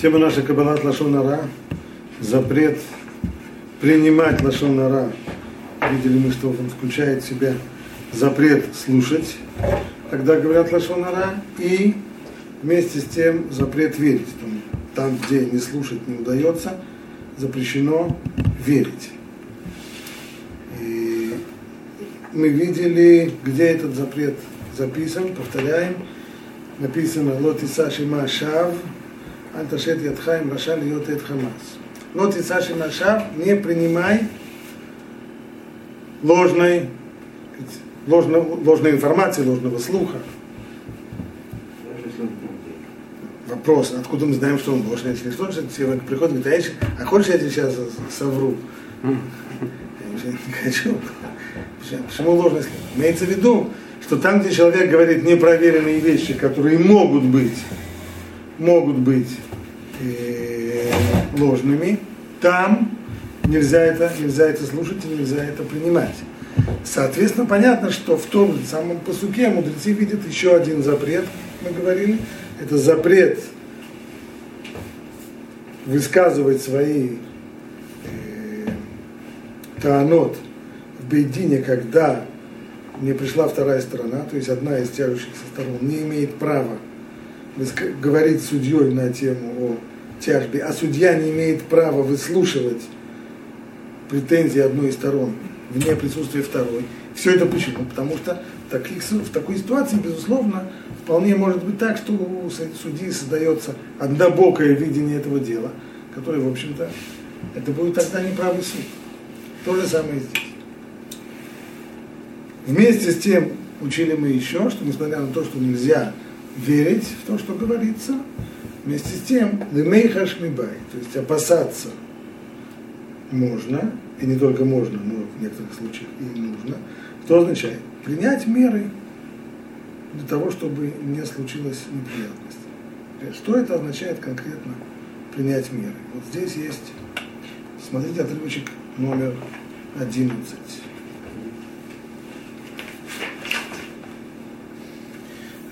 Тема наша Кабалат Лашонара, запрет принимать Лашонара. Видели мы, что он включает в себя запрет слушать, когда говорят Лашонара, и вместе с тем запрет верить. Там, где не слушать не удается, запрещено верить. И мы видели, где этот запрет записан, повторяем, написано «Лотиса шима шав, анташет ядхаем раша льет эт хамас». «Лотиса шима шав, не принимай ложной, ложной, ложной информации, ложного слуха. Вопрос, откуда мы знаем, что он ложный, если что, человек приходит и говорит, а, а хочешь я тебе сейчас совру? Я не хочу. Почему ложность? Имеется в виду, что там, где человек говорит непроверенные вещи, которые могут быть, могут быть э, ложными, там нельзя это, нельзя это слушать и нельзя это принимать. Соответственно, понятно, что в том самом посуке мудрецы видят еще один запрет, мы говорили, это запрет высказывать свои э, таанот в Бейдине, когда не пришла вторая сторона, то есть одна из тяжущихся сторон, не имеет права говорить судьей на тему о тяжбе, а судья не имеет права выслушивать претензии одной из сторон вне присутствия второй. Все это почему? Потому что таких, в такой ситуации, безусловно, вполне может быть так, что у судьи создается однобокое видение этого дела, которое, в общем-то, это будет тогда неправый суд. То же самое здесь. Вместе с тем учили мы еще, что несмотря на то, что нельзя верить в то, что говорится, вместе с тем, лемейхашмибай, то есть опасаться можно, и не только можно, но в некоторых случаях и нужно, что означает принять меры для того, чтобы не случилось неприятность. Что это означает конкретно принять меры? Вот здесь есть, смотрите отрывочек номер 11.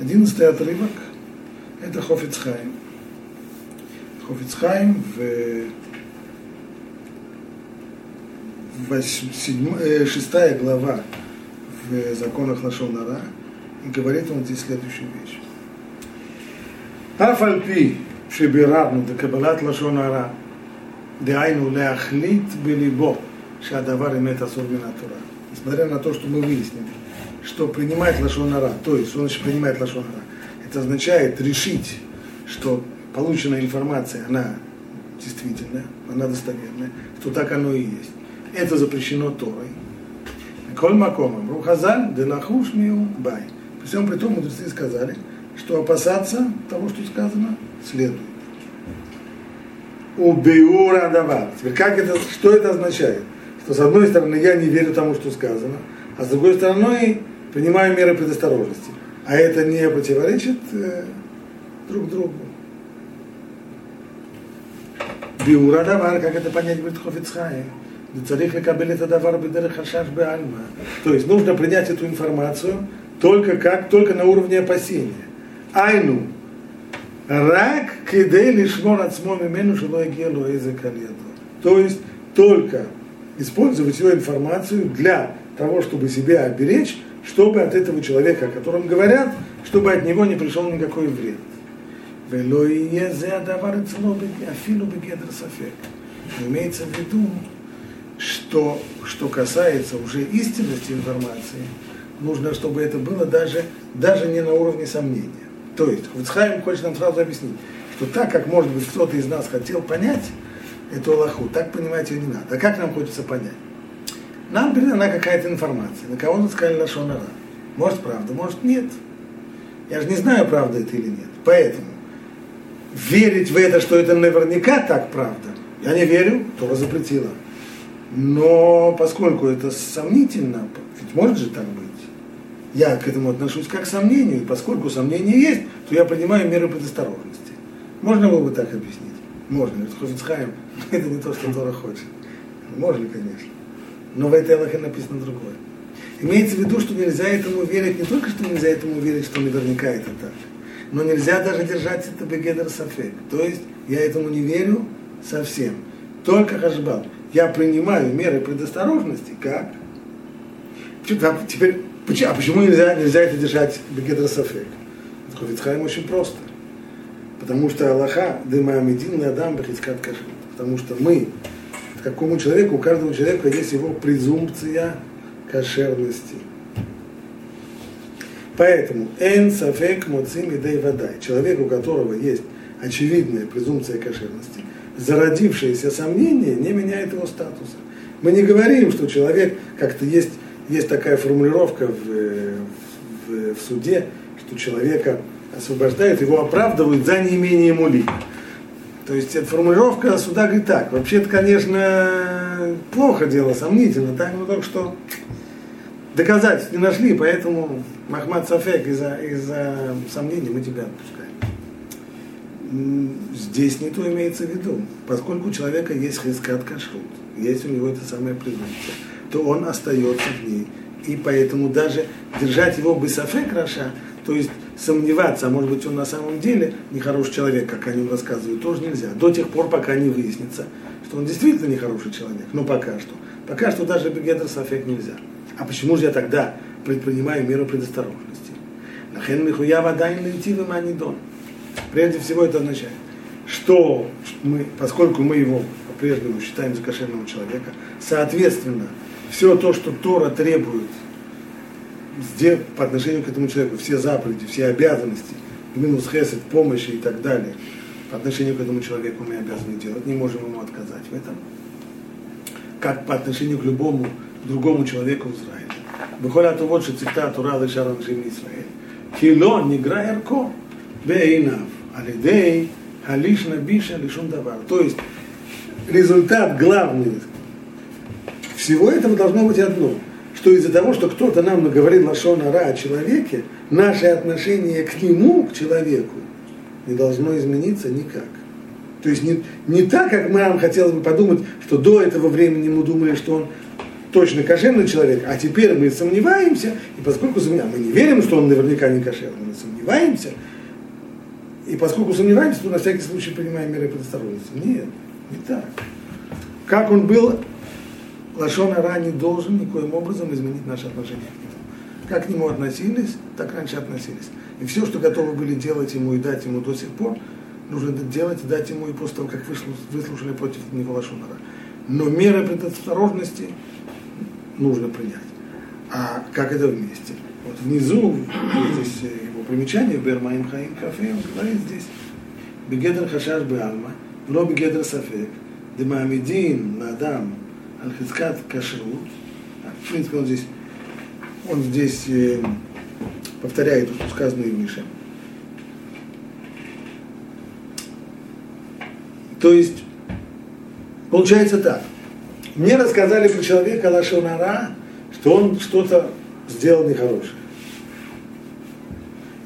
Одиннадцатый отрывок – это Хофицхайм. Хофицхайм в 8, 6 э, глава в законах Лашонара, и говорит он здесь следующую вещь. Афальпи шибирабну декабалат Лашонара, деайну леахлит белибо, шадавар имеет асур Несмотря на то, что мы выяснили, что принимать лашонара, то есть что значит принимать лашонара, это означает решить, что полученная информация, она действительная, она достоверная, что так оно и есть. Это запрещено Торой. Коль макомом, рухазаль, делахуш бай. При всем при том, мудрецы сказали, что опасаться того, что сказано, следует. Убиура давар. Теперь как это, что это означает? Что с одной стороны я не верю тому, что сказано, а с другой стороны принимаю меры предосторожности. А это не противоречит э, друг другу. Биура давар, как это понять будет Хофицхай? Царих лекабель это давар бедер хашаш беальма. То есть нужно принять эту информацию только как, только на уровне опасения. Айну. Рак кидей лишмон от мимену шело егелу То есть только использовать ее информацию для того, чтобы себя оберечь, чтобы от этого человека, о котором говорят, чтобы от него не пришел никакой вред. Имеется в виду, что, что касается уже истинности информации, нужно, чтобы это было даже, даже не на уровне сомнения. То есть, Хуцхайм хочет нам сразу объяснить, что так, как, может быть, кто-то из нас хотел понять эту Аллаху, так понимать ее не надо. А как нам хочется понять? Нам передана какая-то информация, на кого мы сказали Лашонара. Может, правда, может, нет. Я же не знаю, правда это или нет. Поэтому верить в это, что это наверняка так правда, я не верю, Тора запретила. Но поскольку это сомнительно, ведь может же так быть, я к этому отношусь как к сомнению, и поскольку сомнение есть, то я принимаю меры предосторожности. Можно было бы так объяснить? Можно. Хофицхайм, это не то, что Тора хочет. Можно, конечно. Но в этой Аллахе написано другое. Имеется в виду, что нельзя этому верить, не только что нельзя этому верить, что наверняка это так. но нельзя даже держать это бегедер сафек. То есть я этому не верю совсем. Только хашбал. Я принимаю меры предосторожности, как? Теперь, а почему нельзя, нельзя это держать бегедер сафек? Хофицхайм очень просто. Потому что Аллаха дыма амидин адам бахицкат кашрут. Потому что мы, какому человеку, у каждого человека есть его презумпция кошерности. Поэтому эн сафек моцим идей водай. Человек, у которого есть очевидная презумпция кошерности, зародившееся сомнение не меняет его статуса. Мы не говорим, что человек, как-то есть, есть такая формулировка в, в, в суде, что человека освобождают, его оправдывают за неимением улик. То есть эта формулировка суда говорит так. Вообще-то, конечно, плохо дело, сомнительно, так, но только что доказательств не нашли, поэтому Махмад Сафек из-за из сомнений мы тебя отпускаем. Здесь не то имеется в виду. Поскольку у человека есть хискат кашрут, есть у него это самое презумпция, то он остается в ней. И поэтому даже держать его бы сафек раша, то есть сомневаться, а может быть он на самом деле нехороший человек, как они рассказывают, тоже нельзя. До тех пор, пока не выяснится, что он действительно нехороший человек. Но пока что. Пока что даже бегедр сафек нельзя. А почему же я тогда предпринимаю меру предосторожности? Нахен михуя вода манидон. Прежде всего это означает, что мы, поскольку мы его по-прежнему считаем за кошерного человека, соответственно, все то, что Тора требует по отношению к этому человеку, все заповеди, все обязанности, минус хесед, помощи и так далее, по отношению к этому человеку мы обязаны делать, не можем ему отказать в этом. Как по отношению к любому другому человеку в Израиле. Выходит, вот что цитат Тура Лешаран Жим Израиль. Кило нигра ярко бейнав, алидей халишна биша лишун давар. То есть результат главный всего этого должно быть одно, что из-за того, что кто-то нам наговорил Лашона Ра о человеке, наше отношение к нему, к человеку, не должно измениться никак. То есть не, не так, как мы нам хотелось бы подумать, что до этого времени мы думали, что он точно кошерный человек, а теперь мы сомневаемся, и поскольку сомневаемся, мы не верим, что он наверняка не кошерный, мы сомневаемся, и поскольку сомневаемся, то на всякий случай принимаем меры предосторожности. Нет, не так. Как он был, Лашон Ара не должен никоим образом изменить наше отношение к нему. Как к нему относились, так раньше относились. И все, что готовы были делать ему и дать ему до сих пор, нужно делать и дать ему и после того, как выслушали против него Лашон. Но меры предосторожности нужно принять. А как это вместе? Вот внизу, здесь его примечание, Бермаим Хаим Кафе, он говорит здесь, Бегедр Хашаш Беалма, но Бегедр Сафек, Демамидин Надам Аль-Хискат Кашрут. В принципе, он здесь, он здесь э, повторяет то, что сказано и выше. То есть, получается так – мне рассказали про человека Лашонара, что он что-то сделал нехорошее.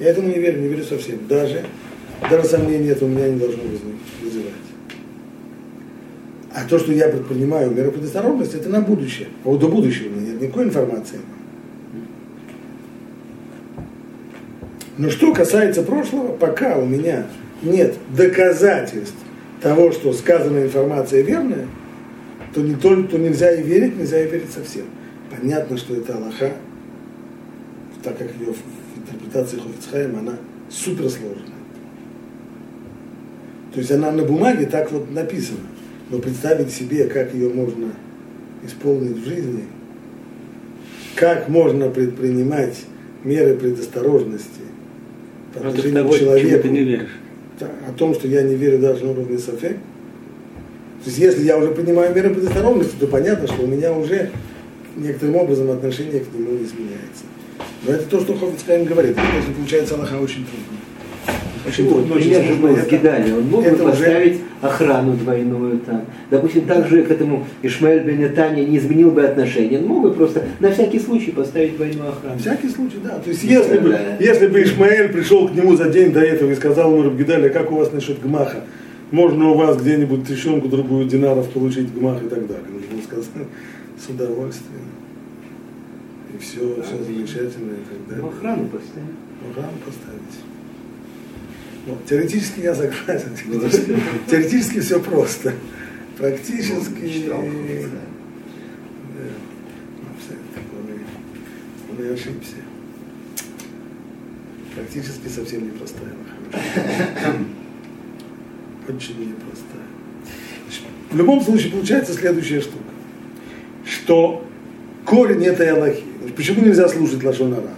Я этому не верю, не верю совсем. Даже, даже сомнений это у меня не должно вызывать. А то, что я предпринимаю меры предосторожности, это на будущее. А вот до будущего у меня нет никакой информации. Но что касается прошлого, пока у меня нет доказательств того, что сказанная информация верная, то, не то, то нельзя и верить, нельзя и верить совсем. Понятно, что это Аллаха, так как ее в интерпретации Хофицхайма, она суперсложная. То есть она на бумаге так вот написана. Но представить себе, как ее можно исполнить в жизни, как можно предпринимать меры предосторожности по отношению к человеку, ты не веришь. о том, что я не верю даже на уровне Софек, то есть если я уже принимаю меры предосторожности, то понятно, что у меня уже некоторым образом отношение к нему изменяется. Но это то, что Хофицкайм говорит. Это, получается Аллаха очень трудно. Очень вот, трудно, пример же был Гидали. Он мог бы поставить уже... охрану двойную там. Допустим, так же к этому Ишмаэль Бенетани не изменил бы отношения. Он мог бы просто на всякий случай поставить двойную охрану. Всякий случай, да. То есть если бы, если бы Ишмаэль пришел к нему за день до этого и сказал ему Рабгидали, а как у вас насчет Гмаха? можно у вас где-нибудь тысячонку другую динаров получить гмах и так далее. Нужно сказать с удовольствием. И все, все замечательно и так далее. Ну, охрану поставить. Охрану поставить. Вот, теоретически я согласен. Теоретически, теоретически все просто. Практически... Ну, и ошибся. Практически совсем непростая Очень непростая. В любом случае получается следующая штука, что корень этой Аллахи. Почему нельзя слушать Лашонара?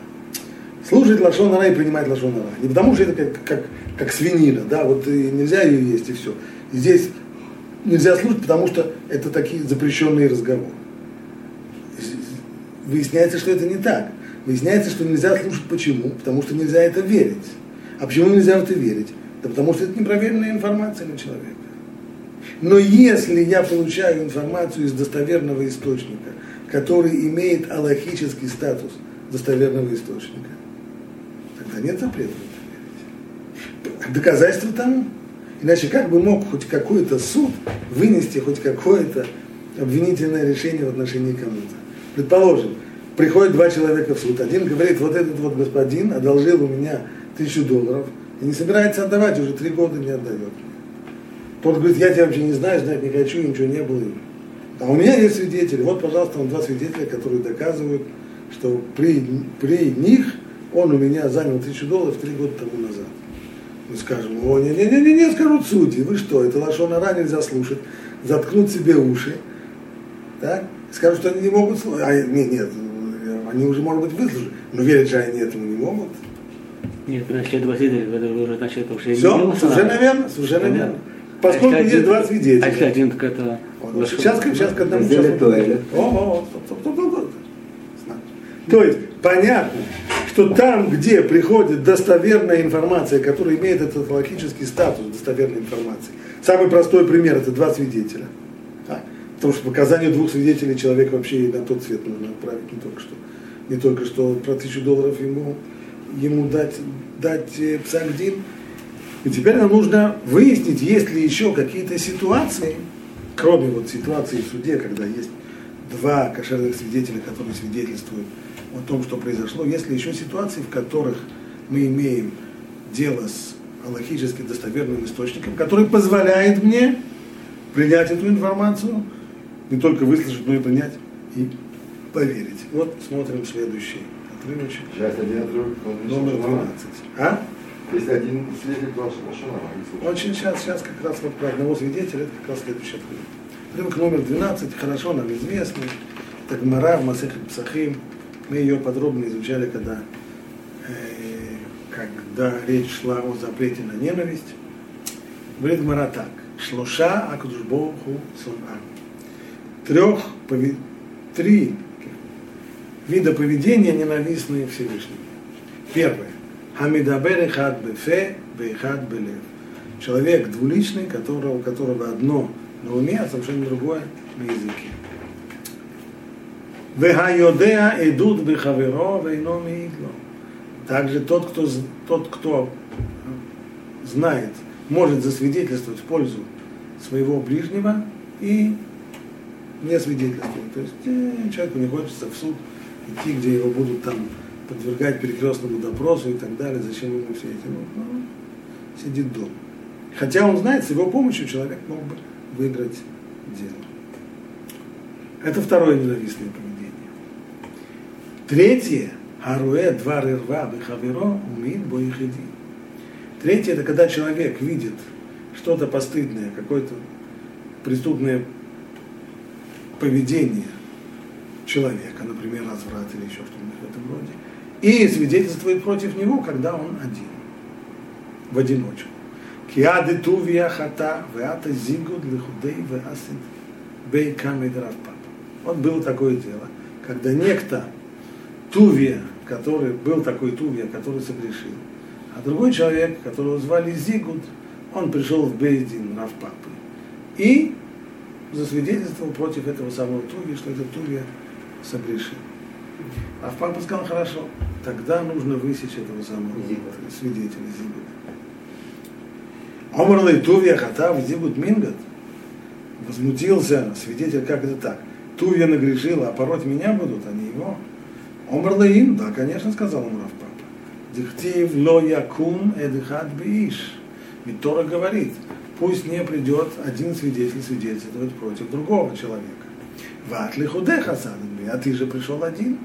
Слушать Лашонара и принимать Лашонара. Не потому что это как, как, как свинина, да, вот нельзя ее есть и все. И здесь нельзя слушать, потому что это такие запрещенные разговоры. Выясняется, что это не так. Выясняется, что нельзя слушать почему? Потому что нельзя это верить. А почему нельзя в это верить? Да потому что это непроверенная информация на человека. Но если я получаю информацию из достоверного источника, который имеет аллахический статус достоверного источника, тогда нет запрета. Доказательство тому. Иначе как бы мог хоть какой-то суд вынести хоть какое-то обвинительное решение в отношении кому-то? Предположим, приходят два человека в суд. Один говорит, вот этот вот господин одолжил у меня тысячу долларов и не собирается отдавать, уже три года не отдает. Тот говорит, я тебя вообще не знаю, знать не хочу, ничего не было. А у меня есть свидетели. Вот, пожалуйста, он два свидетеля, которые доказывают, что при, при них он у меня занял тысячу долларов три года тому назад. Мы скажем, о, не-не-не, скажут судьи, вы что, это лошона ра нельзя слушать, заткнуть себе уши, так? Скажут, что они не могут слушать. А, нет, нет, они уже, может быть, выслушали, но верить же они этому не могут. Нет, значит, два свидетеля, это уже значит, это уже Все, совершенно верно, совершенно верно. Поскольку есть один, два свидетеля. А если один, так это... Вот, сейчас, сейчас к одному сейчас. О, о, стоп, стоп, стоп, стоп. То есть, понятно, что там, где приходит достоверная информация, которая имеет этот логический статус достоверной информации, самый простой пример – это два свидетеля. А, потому что показания двух свидетелей человека вообще на тот свет нужно отправить, не только что, не только что про тысячу долларов ему, ему дать, дать э, псагдин. И теперь нам нужно выяснить, есть ли еще какие-то ситуации, кроме вот ситуации в суде, когда есть два кошерных свидетеля, которые свидетельствуют о том, что произошло, есть ли еще ситуации, в которых мы имеем дело с аллахически достоверным источником, который позволяет мне принять эту информацию, не только выслушать, но и принять и поверить. Вот смотрим следующий отрывочек. Один отрывок. Номер 12. А? Если один свидетель вашего Очень сейчас, сейчас как раз вот про одного свидетеля, это как раз следующий отрывок. Отрывок номер 12, хорошо нам известный. Это Гмара в Масехе Псахим. Мы ее подробно изучали, когда, э, когда речь шла о запрете на ненависть. Говорит Гмара так. Шлоша Акудушбоху Сун'ан. Трех, три вида поведения ненавистные Всевышнему. Первое. Хамидабер ихад бефе, бехад белев. Человек двуличный, которого, у которого одно на уме, а совершенно другое на языке. Вехайодеа идут бехаверо, вейно миидло. Также тот, кто, тот, кто знает, может засвидетельствовать в пользу своего ближнего и не свидетельствует. То есть э, человеку не хочется в суд идти, где его будут там подвергать перекрестному допросу и так далее. Зачем ему все эти? Ну, ну, сидит дома. Хотя он знает, с его помощью человек мог бы выиграть дело. Это второе ненавистное. Третье, Харуэ два рва бехаверо умит боихиди. Третье, это когда человек видит что-то постыдное, какое-то преступное поведение человека, например, разврат или еще что-нибудь в этом роде, и свидетельствует против него, когда он один, в одиночку. Киады тувия хата, веата зигуд лихудей веасид бейка папа. Вот было такое дело, когда некто Тувия, который был такой Тувия, который согрешил, а другой человек, которого звали Зигуд, он пришел в Бейдин Равпапы и засвидетельствовал против этого самого Тувия, что этот Тувия согрешил. А в папа сказал, хорошо, тогда нужно высечь этого самого свидетеля Зигуда. Омар Тувия Хатав Зигуд Мингат возмутился свидетель, как это так? Тувия нагрешила, а пороть меня будут, а не его. Омар да, конечно, сказал ему Равпапа. Дихтив ло якум эдхат биш. Ведь Тора говорит, пусть не придет один свидетель свидетельствовать против другого человека. Ватли худеха а ты же пришел один.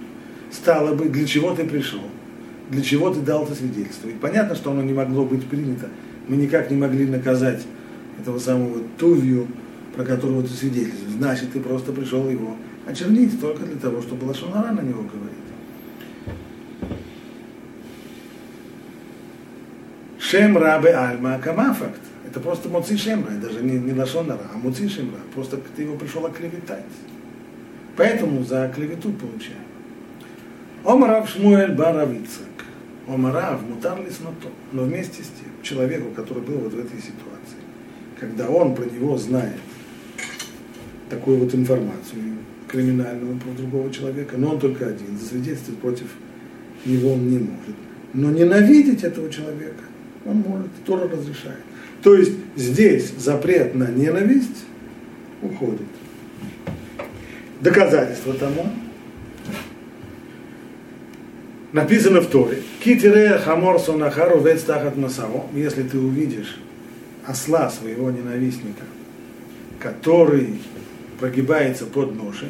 Стало быть, для чего ты пришел? Для чего ты дал это свидетельство? Ведь понятно, что оно не могло быть принято. Мы никак не могли наказать этого самого Тувью, про которого ты свидетельствуешь. Значит, ты просто пришел его очернить только для того, чтобы Лашонара на него говорить. Шем рабе альма камафакт. Это просто муци шемра, даже не, не лашонара, а муци шемра. Просто ты его пришел оклеветать. Поэтому за клевету получаем. Омарав Шмуэль Баравицак. Омарав мутар лесното. Но вместе с тем, человеку, который был вот в этой ситуации, когда он про него знает такую вот информацию криминальную про другого человека, но он только один, засвидетельствовать против него он не может. Но ненавидеть этого человека он может, Тора разрешает. То есть здесь запрет на ненависть уходит. Доказательство тому написано в Торе. Китире хамор сонахару вец масао. Если ты увидишь осла своего ненавистника, который прогибается под ношей,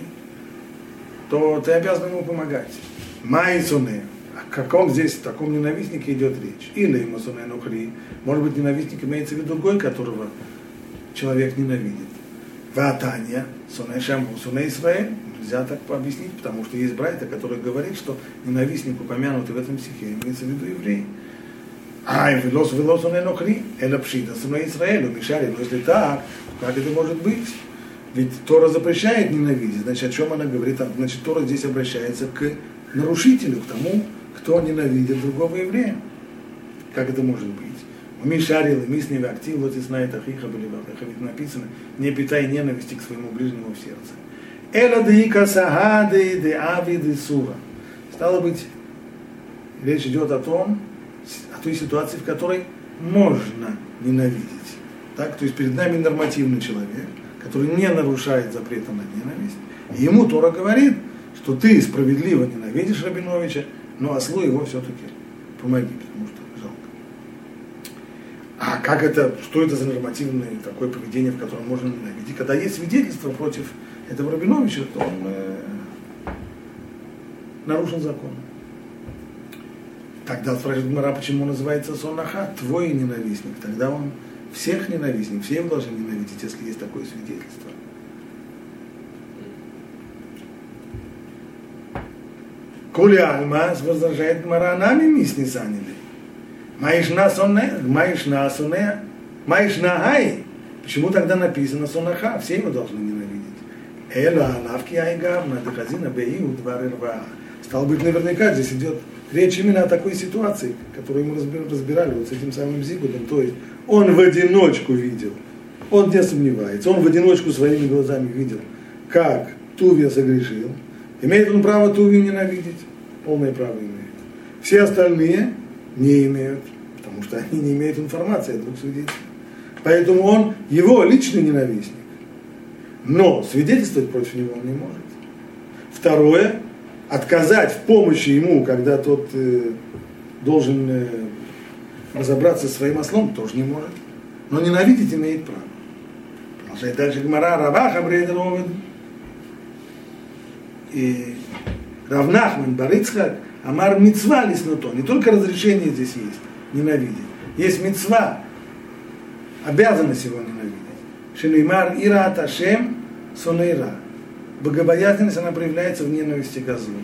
то ты обязан ему помогать. Майсуне, о каком здесь, таком ненавистнике идет речь? Или Масуне Нухри, может быть, ненавистник имеется в виду другой, которого человек ненавидит. Ватания, Суне Шаму, Суне Исраэль, нельзя так объяснить, потому что есть братья, который говорит, что ненавистник, упомянутый в этом стихе, имеется в виду еврей. А, и велос, велос, он энохри, это пшита, Суне Исраэль, мешали, но если так, как это может быть? Ведь Тора запрещает ненавидеть, значит, о чем она говорит? Значит, Тора здесь обращается к нарушителю, к тому, кто ненавидит другого еврея. Как это может быть? Уми шарил, ми с ними актив, вот и знает ахиха были ведь написано, не питай ненависти к своему ближнему в сердце. Эла деика сагады де ави де сура. Стало быть, речь идет о том, о той ситуации, в которой можно ненавидеть. Так? То есть перед нами нормативный человек, который не нарушает запрета на ненависть. И ему Тора говорит, что ты справедливо ненавидишь Рабиновича, но ослу его все-таки помоги, потому что жалко. А как это, что это за нормативное такое поведение, в котором можно ненавидеть? Когда есть свидетельство против этого Рабиновича, то он э, нарушил закон. Тогда спрашивает Мара, почему называется Сонаха, твой ненавистник. Тогда он всех ненавистник, всем должен ненавидеть, если есть такое свидетельство. Кули Альмас возражает Маранами Миснисанили. Маишна соне, Маишна соне, Маишна Хай. Почему тогда написано Сонаха? Все его должны ненавидеть. Эла Алавки Айгав, Надахазина Беиу Дварирва. Стало быть, наверняка здесь идет речь именно о такой ситуации, которую мы разбирали вот с этим самым Зигудом. То есть он в одиночку видел, он не сомневается, он в одиночку своими глазами видел, как Тувия согрешил, Имеет он право Тувию ненавидеть? Полное право имеет. Все остальные не имеют, потому что они не имеют информации о двух свидетелях. Поэтому он его личный ненавистник. Но свидетельствовать против него он не может. Второе, отказать в помощи ему, когда тот э, должен э, разобраться со своим ослом, тоже не может. Но ненавидеть имеет право. Продолжает дальше Гмара Раваха Брейдеровен и Равнахман Барыцхак Амар мецва леснуто. Не только разрешение здесь есть, ненавидеть. Есть мецва, обязанность его ненавидеть. Шенеймар Ира Ташем Сонейра. Богобоязненность, она проявляется в ненависти козлу.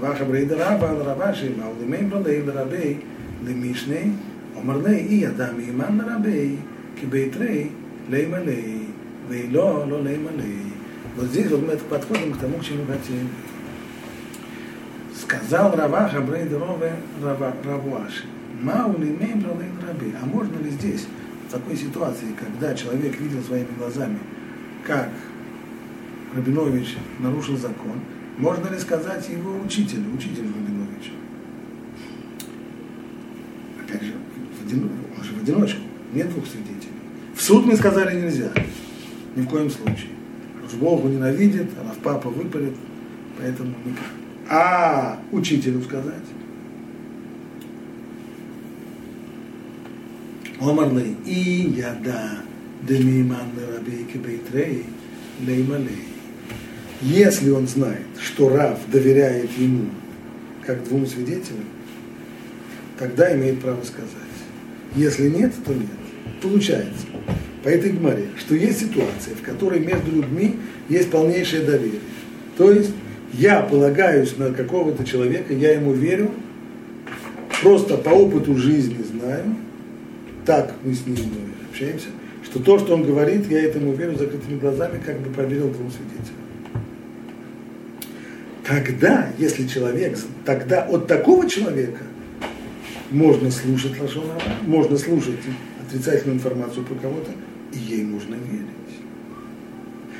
Раваха Брейда Раба, Маулимей Бродей, Рабей, Лемишней, Омарней, И Адам Иман Рабей, Кибейтрей, Леймалей, Вейло, Ло Леймалей. Вот здесь вот мы подходим к тому, к чему хотим. Сказал Раваха Брейдерове Равуаши. Маули мейм раби. А можно ли здесь, в такой ситуации, когда человек видел своими глазами, как Рабинович нарушил закон, можно ли сказать его учителю, учителю Рабиновича? Опять же, в один, он же в одиночку, нет двух свидетелей. В суд мы сказали нельзя, ни в коем случае. Уж Богу ненавидит, а в папа выпарит, поэтому никак. А учителю сказать? Омарлей и яда демиман рабейки бейтрей леймалей. Если он знает, что Рав доверяет ему как двум свидетелям, тогда имеет право сказать. Если нет, то нет. Получается по этой гмаре, что есть ситуация, в которой между людьми есть полнейшее доверие. То есть я полагаюсь на какого-то человека, я ему верю, просто по опыту жизни знаю, так мы с ним общаемся, что то, что он говорит, я этому верю закрытыми глазами, как бы поверил двум свидетелям. Тогда, если человек, тогда от такого человека можно слушать лошона, можно слушать отрицательную информацию про кого-то, и ей можно верить.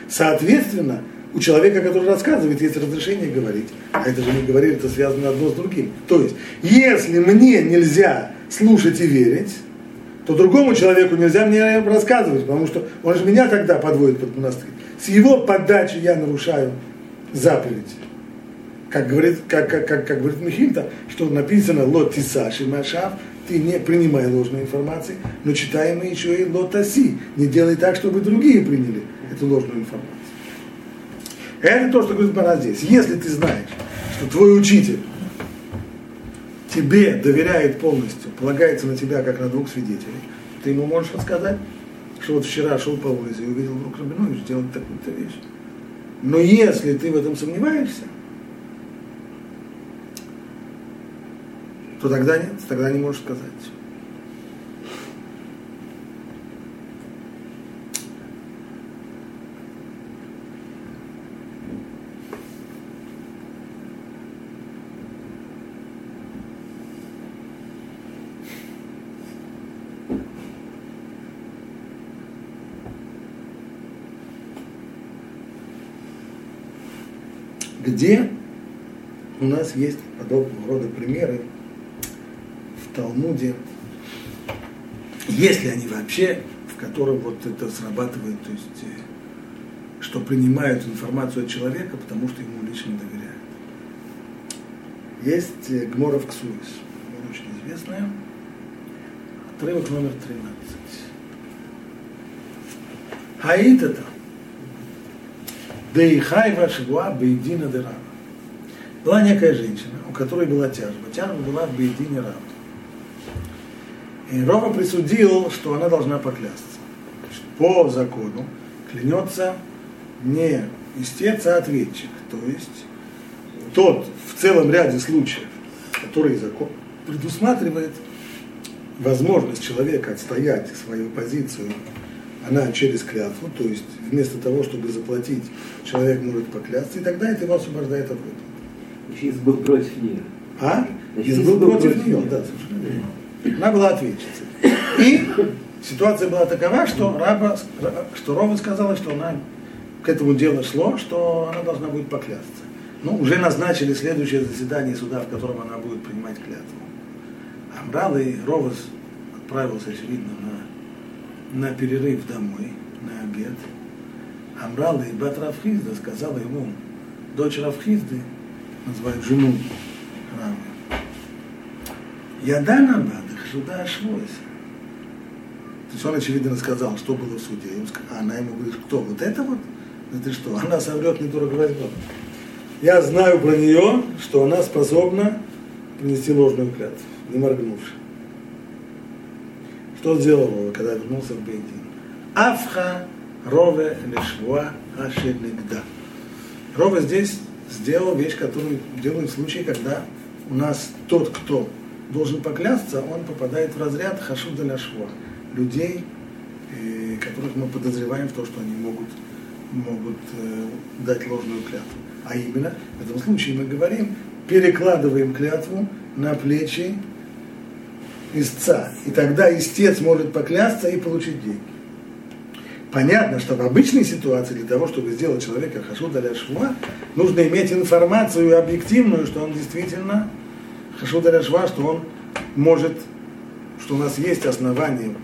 Соответственно, у человека, который рассказывает, есть разрешение говорить. А это же мы говорили, это связано одно с другим. То есть, если мне нельзя слушать и верить, то другому человеку нельзя мне рассказывать, потому что он же меня тогда подводит под монастырь. С его подачи я нарушаю заповедь. Как говорит, как, как, как, как говорит Михильта, что написано «Лот тисаши машав», ты не принимай ложной информации, но читаем мы еще и лотаси. Не делай так, чтобы другие приняли эту ложную информацию. Это то, что говорит Бара здесь. Если ты знаешь, что твой учитель тебе доверяет полностью, полагается на тебя, как на двух свидетелей, ты ему можешь рассказать, что вот вчера шел по улице и увидел вдруг Рабинович делать такую-то вещь. Но если ты в этом сомневаешься, то тогда нет, тогда не можешь сказать. Где у нас есть подобного рода примеры в Талмуде, если они вообще, в котором вот это срабатывает, то есть, э, что принимают информацию от человека, потому что ему лично доверяют. Есть э, Гморов Ксуис, очень известная, отрывок номер 13. Хаит это. Дейхайва Шигуа Бейдина Дерава. Была некая женщина, у которой была тяжба. Тяжба была в Бейдине Рава. И Рома присудил, что она должна поклясться. По закону клянется не истец, а ответчик. То есть тот в целом ряде случаев, который закон предусматривает возможность человека отстоять свою позицию, она через клятву, то есть вместо того, чтобы заплатить, человек может поклясться, и тогда это его освобождает от выплаты. Если был против нее. А? Если был против, против нее, да, совершенно верно. Она была ответчицей. И ситуация была такова, что, раба, что Рова сказала, что она к этому делу шло, что она должна будет поклясться. Ну, уже назначили следующее заседание суда, в котором она будет принимать клятву. Амрал и Ровас отправился, очевидно, на, перерыв домой, на обед. Амрал и Бат Равхизда сказала ему, дочь Равхизды, называют жену Рава, Ядана Бадых, сюда ошлось. То есть он, очевидно, сказал, что было в суде. А она ему говорит, кто? Вот это вот? Это что? Она соврет, не дорого возьмет. Я знаю про нее, что она способна принести ложную клятву, не моргнувши. Что сделал Рова, когда вернулся в Бейдин? Афха рове лешвуа ашелигда. Рова здесь сделал вещь, которую делают в случае, когда у нас тот, кто должен поклясться, он попадает в разряд хашуда ляшва, людей, э, которых мы подозреваем в том, что они могут, могут э, дать ложную клятву. А именно, в этом случае мы говорим, перекладываем клятву на плечи истца. И тогда истец может поклясться и получить деньги. Понятно, что в обычной ситуации для того, чтобы сделать человека хашу для шва, нужно иметь информацию объективную, что он действительно Хашуд Шва, что он может, что у нас есть основания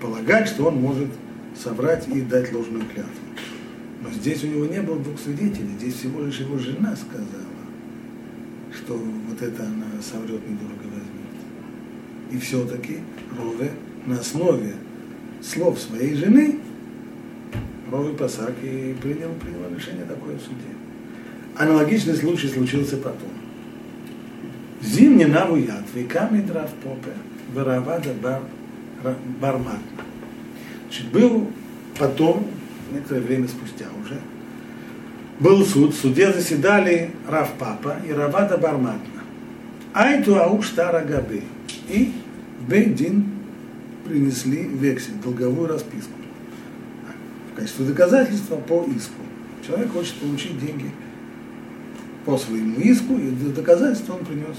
полагать, что он может соврать и дать ложную клятву. Но здесь у него не было двух свидетелей, здесь всего лишь его жена сказала, что вот это она соврет, недорого. И все-таки Рове на основе слов своей жены, Ровый Пасак и принял, принял решение такое в суде. Аналогичный случай случился потом. Зимний навуят, веками драв попе, варавада бар, барматна. Значит, был потом, некоторое время спустя уже, был суд, в суде заседали Рав Папа и Равада Барматна. Айту ауш тара. И Бейдин принесли вексель, долговую расписку в качестве доказательства по иску. Человек хочет получить деньги по своему иску, и для доказательства он принес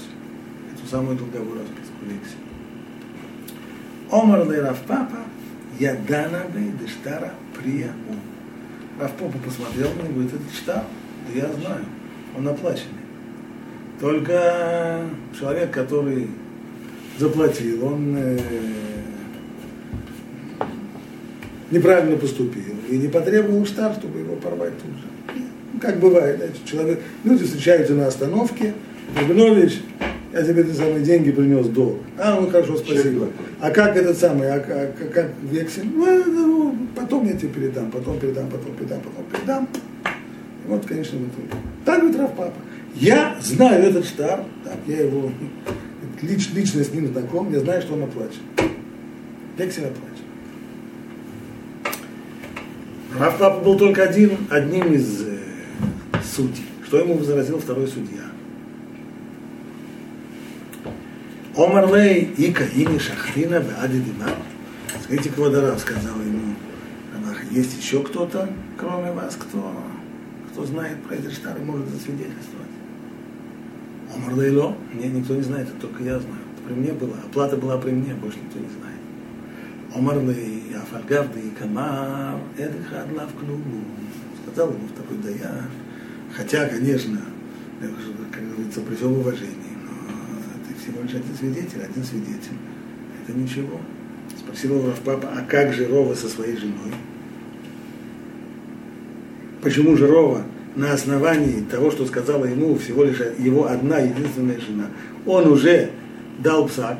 эту самую долговую расписку вексель. Омар Раф Папа, Ядана Дештара Прия Ум. Равпопа посмотрел на него и говорит, это штаб, да я знаю, он оплаченный. Только человек, который заплатил, он э, неправильно поступил и не потребовал штаб, чтобы его порвать тут же. Ну, как бывает, знаете, человек, люди встречаются на остановке, Рабинович, я тебе эти самые деньги принес долг. А, ну хорошо, спасибо. А как этот самый, а, а как вексель? Ну, ну, потом я тебе передам, потом передам, потом передам, потом передам. И вот, конечно, в итоге. Так говорит Раф Папа. Я знаю этот штар, так, я его лич, лично с ним знаком, я знаю, что он оплачен. Вексель оплачен. Раф Папа был только один, одним из э, судей. Что ему возразил второй судья? Омар Лей Ика Ини Шахрина Беади Димар. Скажите, Квадарав сказал ему, есть еще кто-то, кроме вас, кто, кто знает про этот штар и может засвидетельствовать? Омар Лейло, мне никто не знает, это только я знаю. Это при мне было, оплата была при мне, больше никто не знает. Омар Лей Афальгавды Камар, Эдыха Адлав Клубу. Сказал ему такой даяр. Хотя, конечно, как говорится, при всем уважении всего лишь один свидетель, один свидетель. Это ничего. Спросил его папа, а как же Рова со своей женой? Почему же Рова на основании того, что сказала ему всего лишь его одна единственная жена, он уже дал псак?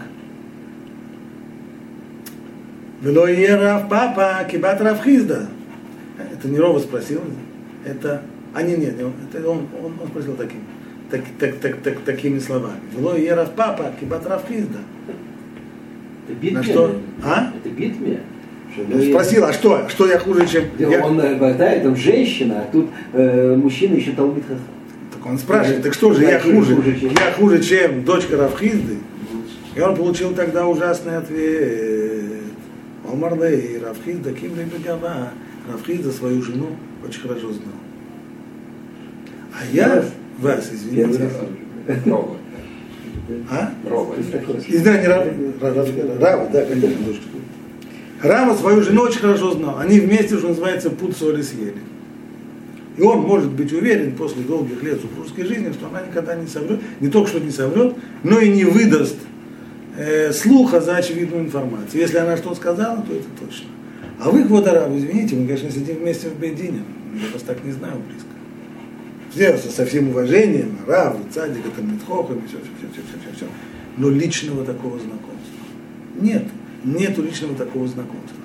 Вело Рав папа кибат Равхизда. Это не Рова спросил, это... А нет, нет, это он, он, он спросил таким так, так, так, так, такими словами. Вело Ерав папа, кибат Равхизда. Это битме? На что? А? Это битме? Ну, спросил, а что, что я хуже, чем... Я... Он хватает, там женщина, а тут э, мужчина еще толбит Так он спрашивает, так что же, я хуже, я хуже, чем дочка Равхизды? И он получил тогда ужасный ответ. Омарлей, Равхизда, Ким Гава. Равхизда свою жену очень хорошо знал. А я вас, извините. А? Рова. Рава, Рава, да, конечно, дочка. Рава свою жену очень хорошо знал. Они вместе, что называется, пуд соли съели. И он может быть уверен после долгих лет супружеской жизни, что она никогда не соврет, не только что не соврет, но и не выдаст э, слуха за очевидную информацию. Если она что сказала, то это точно. А вы, Квадараб, извините, мы, конечно, сидим вместе в Бедине. Я вас так не знаю близко сделался со всем уважением, Рав, Цадик, это Митхохом, все, все, все, все, все, все. Но личного такого знакомства. Нет, нету личного такого знакомства.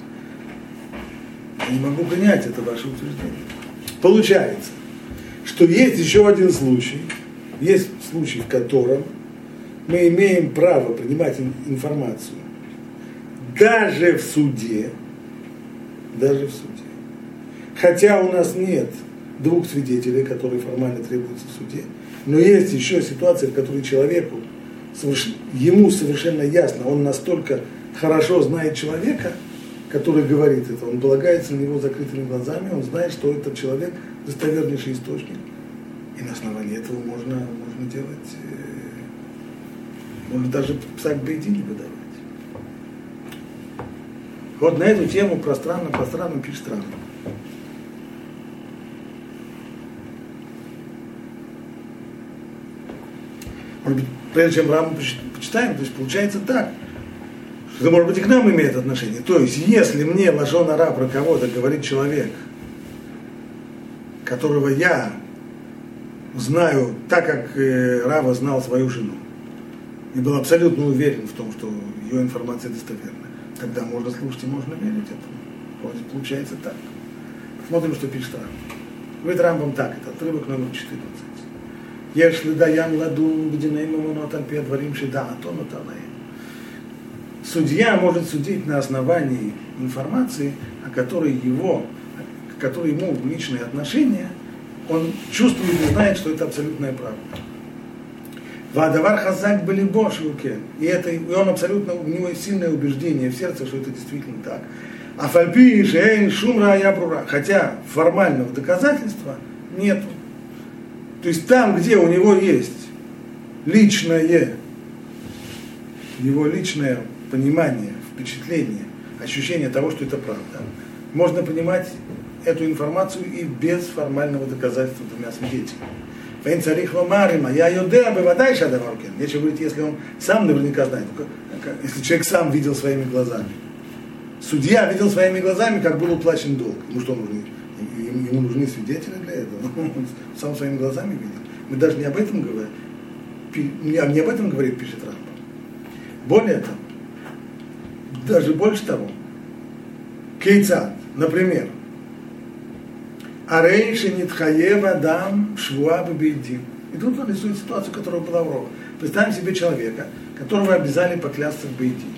Я не могу принять это ваше утверждение. Получается, что есть еще один случай, есть случай, в котором мы имеем право принимать информацию даже в суде, даже в суде. Хотя у нас нет двух свидетелей, которые формально требуются в суде. Но есть еще ситуация, в которой человеку, ему совершенно ясно, он настолько хорошо знает человека, который говорит это, он полагается на него закрытыми глазами, он знает, что этот человек достовернейший источник. И на основании этого можно, можно делать, э, можно даже псак Бейдини выдавать. Вот на эту тему пространно, пространно пишет странно. Может быть, прежде чем раму почитаем, то есть получается так, это, может быть, и к нам имеет отношение. То есть, если мне лажон ара про кого-то говорит человек, которого я знаю так, как э, Рава знал свою жену, и был абсолютно уверен в том, что ее информация достоверна, Тогда можно слушать и можно верить этому. Вот получается так. Смотрим, что пишет Рамбам. Говорит Рамбам так, это отрывок номер 14. Если даян ладун бединей мамонот альпе дворим шида, а то Судья может судить на основании информации, о которой его, к которой ему личные отношения, он чувствует и знает, что это абсолютная правда. Вадавар хазак были бошуке. И, это, и он абсолютно, у него есть сильное убеждение в сердце, что это действительно так. А фальпи шейн шумра я. Хотя формального доказательства нет. То есть там, где у него есть личное, его личное понимание, впечатление, ощущение того, что это правда, можно понимать эту информацию и без формального доказательства двумя свидетелями. Фейн царих ломарима, я йодеа бывадай шадаваркен. Нечего говорить, если он сам наверняка знает, если человек сам видел своими глазами. Судья видел своими глазами, как был уплачен долг. Ему что нужны? Ему нужны свидетели для этого. Он сам своими глазами видел. Мы даже не об этом говорим. Не об этом говорит, пишет Рамбам. Более того, даже больше того, Кейцат, например, Арейши Нитхаева Дам Швуа Бейдин. И тут он рисует ситуацию, которая была в Рова. Представим себе человека, которого обязали поклясться в Бейдине.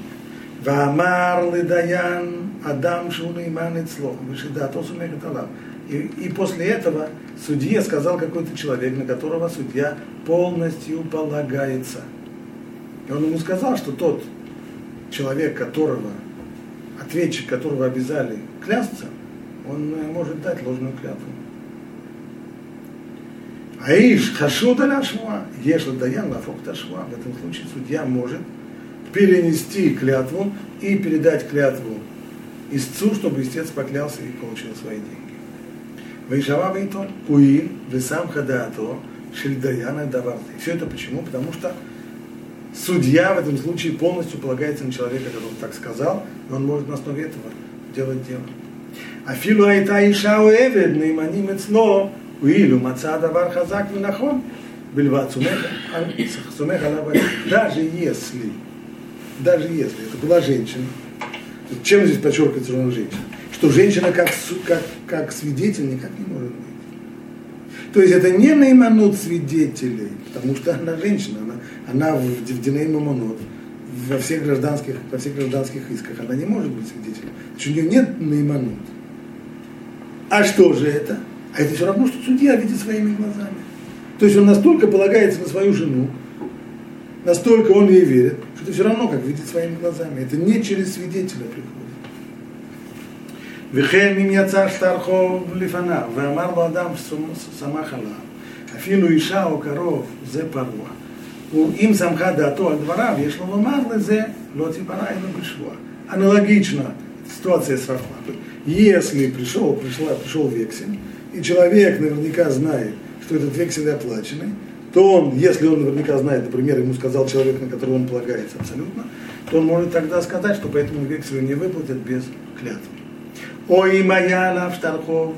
Ваамар Ледаян Адам Шунайман Ицло. Вышидато Сумехат Алав. И после этого судье сказал какой-то человек, на которого судья полностью полагается. И он ему сказал, что тот человек, которого, ответчик, которого обязали клясться, он э, может дать ложную клятву. Аиш хашуда ляшма, ешла даян лафок ташма. В этом случае судья может перенести клятву и передать клятву истцу, чтобы истец поклялся и получил свои деньги. Вейшава вейтон, уин, весам хадаато, шельдаяна даварты. Все это почему? Потому что судья в этом случае полностью полагается на человека, который так сказал, но он может на основе этого делать дело. А филу айта иша уэвед, наиманим эцло, уилю маца давар хазак винахон, бельват сумех Даже если, даже если это была женщина, чем здесь подчеркивается, что она женщина? Что женщина как, как, как свидетель никак не может быть. То есть это не наиманут свидетелей, потому что она женщина, она, она в, в Диней Мамонот, во всех гражданских, во всех гражданских исках, она не может быть свидетелем. Значит, у нее нет наиманут. А что же это? А это все равно, что судья видит своими глазами. То есть он настолько полагается на свою жену, настолько он ей верит, что это все равно, как видит своими глазами. Это не через свидетеля приходит. וכן אם יצא שטר חוב לפניו, ואמר לו אדם ששמח עליו, אפילו אישה או קרוב, זה פרוע. אם שמחה דעתו על דבריו, יש לו לומר לזה, לא תיפרע אלא בשבוע. Аналогично ситуация с Рахматой. Если пришел, пришла, пришел вексель, и человек наверняка знает, что этот вексель оплаченный, то он, если он наверняка знает, например, ему сказал человек, на которого он полагается абсолютно, то он может тогда сказать, что по этому векселю не выплатят без клятвы. Ой, моя лав штархов,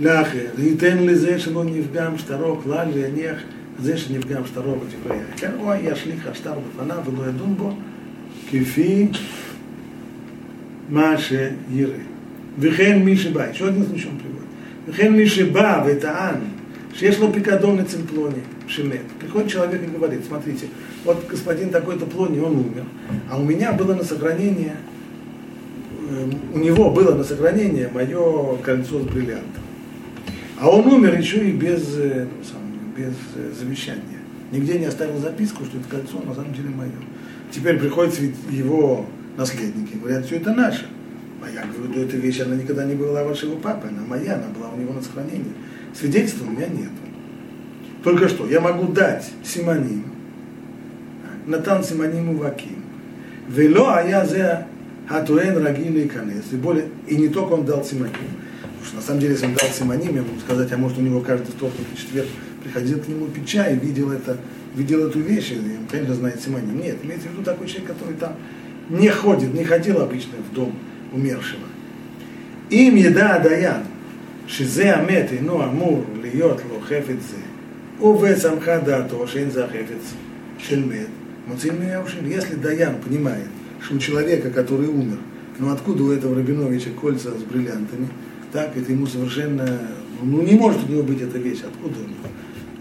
לאחר, ייתן לזה שלא נפגם שטרו כלל ויניח זה שנפגם שטרו בדברי כן, או ישליך השטר בפניו ולא ידון בו כפי מה שיראה. וכן מי שבא, еще один случай он приводит. וכן מי שבא וטען שיש לו פיקדון אצל פלוני, шемет. Приходит человек и говорит, смотрите, вот господин такой-то Плони, он умер, а у меня было на сохранение, у него было на сохранение мое кольцо с бриллиантом. А он умер еще и без, без завещания. Нигде не оставил записку, что это кольцо на самом деле мое. Теперь приходит его наследники говорят, все это наше. А я говорю, да эта вещь, она никогда не была вашего папы, она моя, она была у него на сохранении. Свидетельства у меня нет. Только что, я могу дать симоним, Натан симоним ваким. Вело а я зе хатуэн рагили канес. И более, и не только он дал симоним. Потому что на самом деле, если он дал симоним, я могу сказать, а может у него каждый вторник и четверг приходил к нему пить чай и видел это, видел эту вещь, и он, конечно, знает симоним. Нет, имеется в виду такой человек, который там не ходит, не ходил обычно в дом умершего. Им еда даян, שזה המת אינו אמור להיות לו חפץ זה, ובסמכה דעתו שאין זה החפץ של מת, מוצאים מהיורשים. Если Даян понимает, что у человека, который умер, ну откуда у этого Рабиновича кольца с бриллиантами, так, это ему совершенно, ну не может у него быть эта вещь, откуда у него?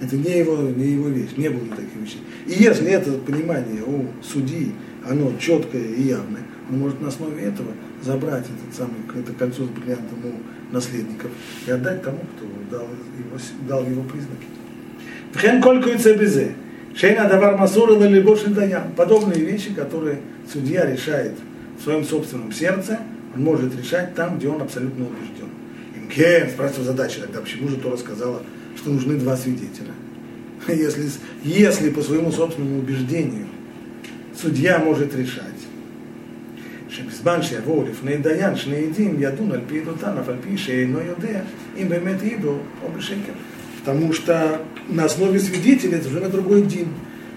Это не его, не его вещь, не было таких вещей. И если это понимание у судьи, оно четкое и явное, он может на основе этого забрать этот самый, это кольцо с бриллиантом у наследников и отдать тому, кто дал его, дал его признаки. Вхен колькуется безе. Шейна давар масура либо даян. Подобные вещи, которые судья решает в своем собственном сердце, он может решать там, где он абсолютно убежден. Имкен, спрашивает задача, тогда почему же Тора сказала, что нужны два свидетеля? Если, если по своему собственному убеждению судья может решать, שבזמן שיבואו לפני דיין שני עדים ידון על פי עדותן, אף על פי שאינו יודע אם באמת העידו או בשקר. Потому что на основе свидетелей это уже на другой день.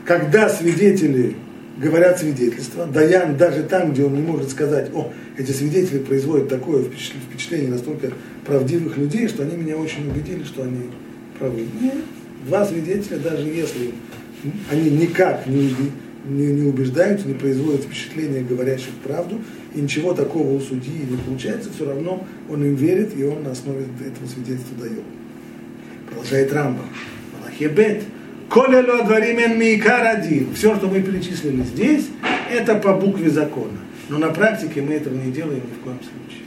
Когда свидетели говорят свидетельство, Даян даже там, где он не может сказать, о, эти свидетели производят такое впечатление настолько правдивых людей, что они меня очень убедили, что они правы. Нет, два свидетеля, даже если они никак не, не, не убеждаются, не производят впечатление говорящих правду, и ничего такого у судьи не получается, все равно он им верит, и он на основе этого свидетельства дает. Продолжает Рамбам. Малахебет. Колелю адваримен микар один. Все, что мы перечислили здесь, это по букве закона. Но на практике мы этого не делаем ни в коем случае.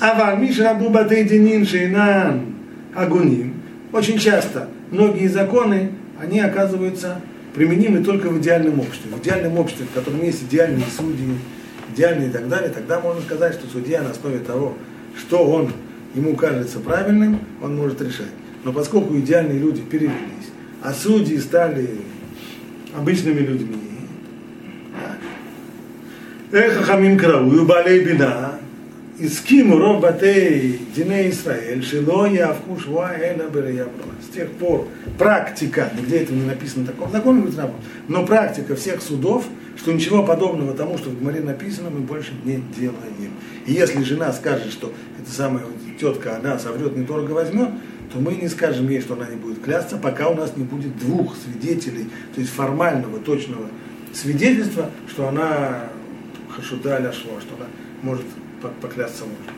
Авар Мишрабу Батейдинин Шейнан Агуним. Очень часто многие законы, они оказываются применимы только в идеальном обществе. В идеальном обществе, в котором есть идеальные судьи, идеальные и так далее, тогда можно сказать, что судья на основе того, что он ему кажется правильным, он может решать. Но поскольку идеальные люди перевелись, а судьи стали обычными людьми, это хамим кравую, балей беда, Искиму ров батей дине Израиль, шило явку шва эла С тех пор практика, нигде это не написано такого закон, говорит но практика всех судов, что ничего подобного тому, что в Гмаре написано, мы больше не делаем. И если жена скажет, что эта самая тетка, она соврет, недорого возьмет, то мы не скажем ей, что она не будет клясться, пока у нас не будет двух свидетелей, то есть формального, точного свидетельства, что она хашуда ляшва, что она может поклясться можно.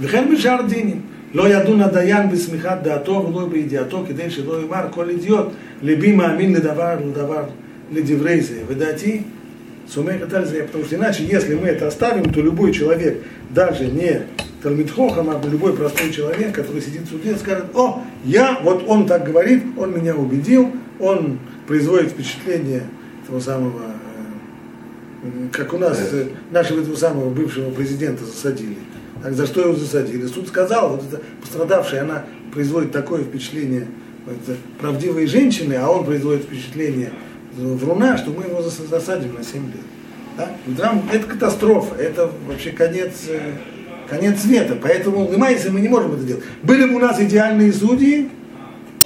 וכן בשאר דינים, לא ידון הדיין בשמיכת דעתו ולא בידיעתו, כדי שלא יאמר כל אידיוט, ליבי מאמין לדבר, לדבר, לדברי זה, ודעתי סומכת על זה, потому что иначе, если мы это оставим, то любой человек, даже не Талмитхохам, а любой простой человек, который сидит в суде, скажет, о, я, вот он так говорит, он меня убедил, он производит впечатление того самого как у нас э, нашего этого самого бывшего президента засадили. Так за что его засадили? Суд сказал, вот эта пострадавшая, она производит такое впечатление это правдивой женщины, а он производит впечатление вруна, что мы его засадим на 7 лет. Да? Это катастрофа, это вообще конец, э, конец света. Поэтому, понимаете, мы не можем это делать. Были бы у нас идеальные судьи,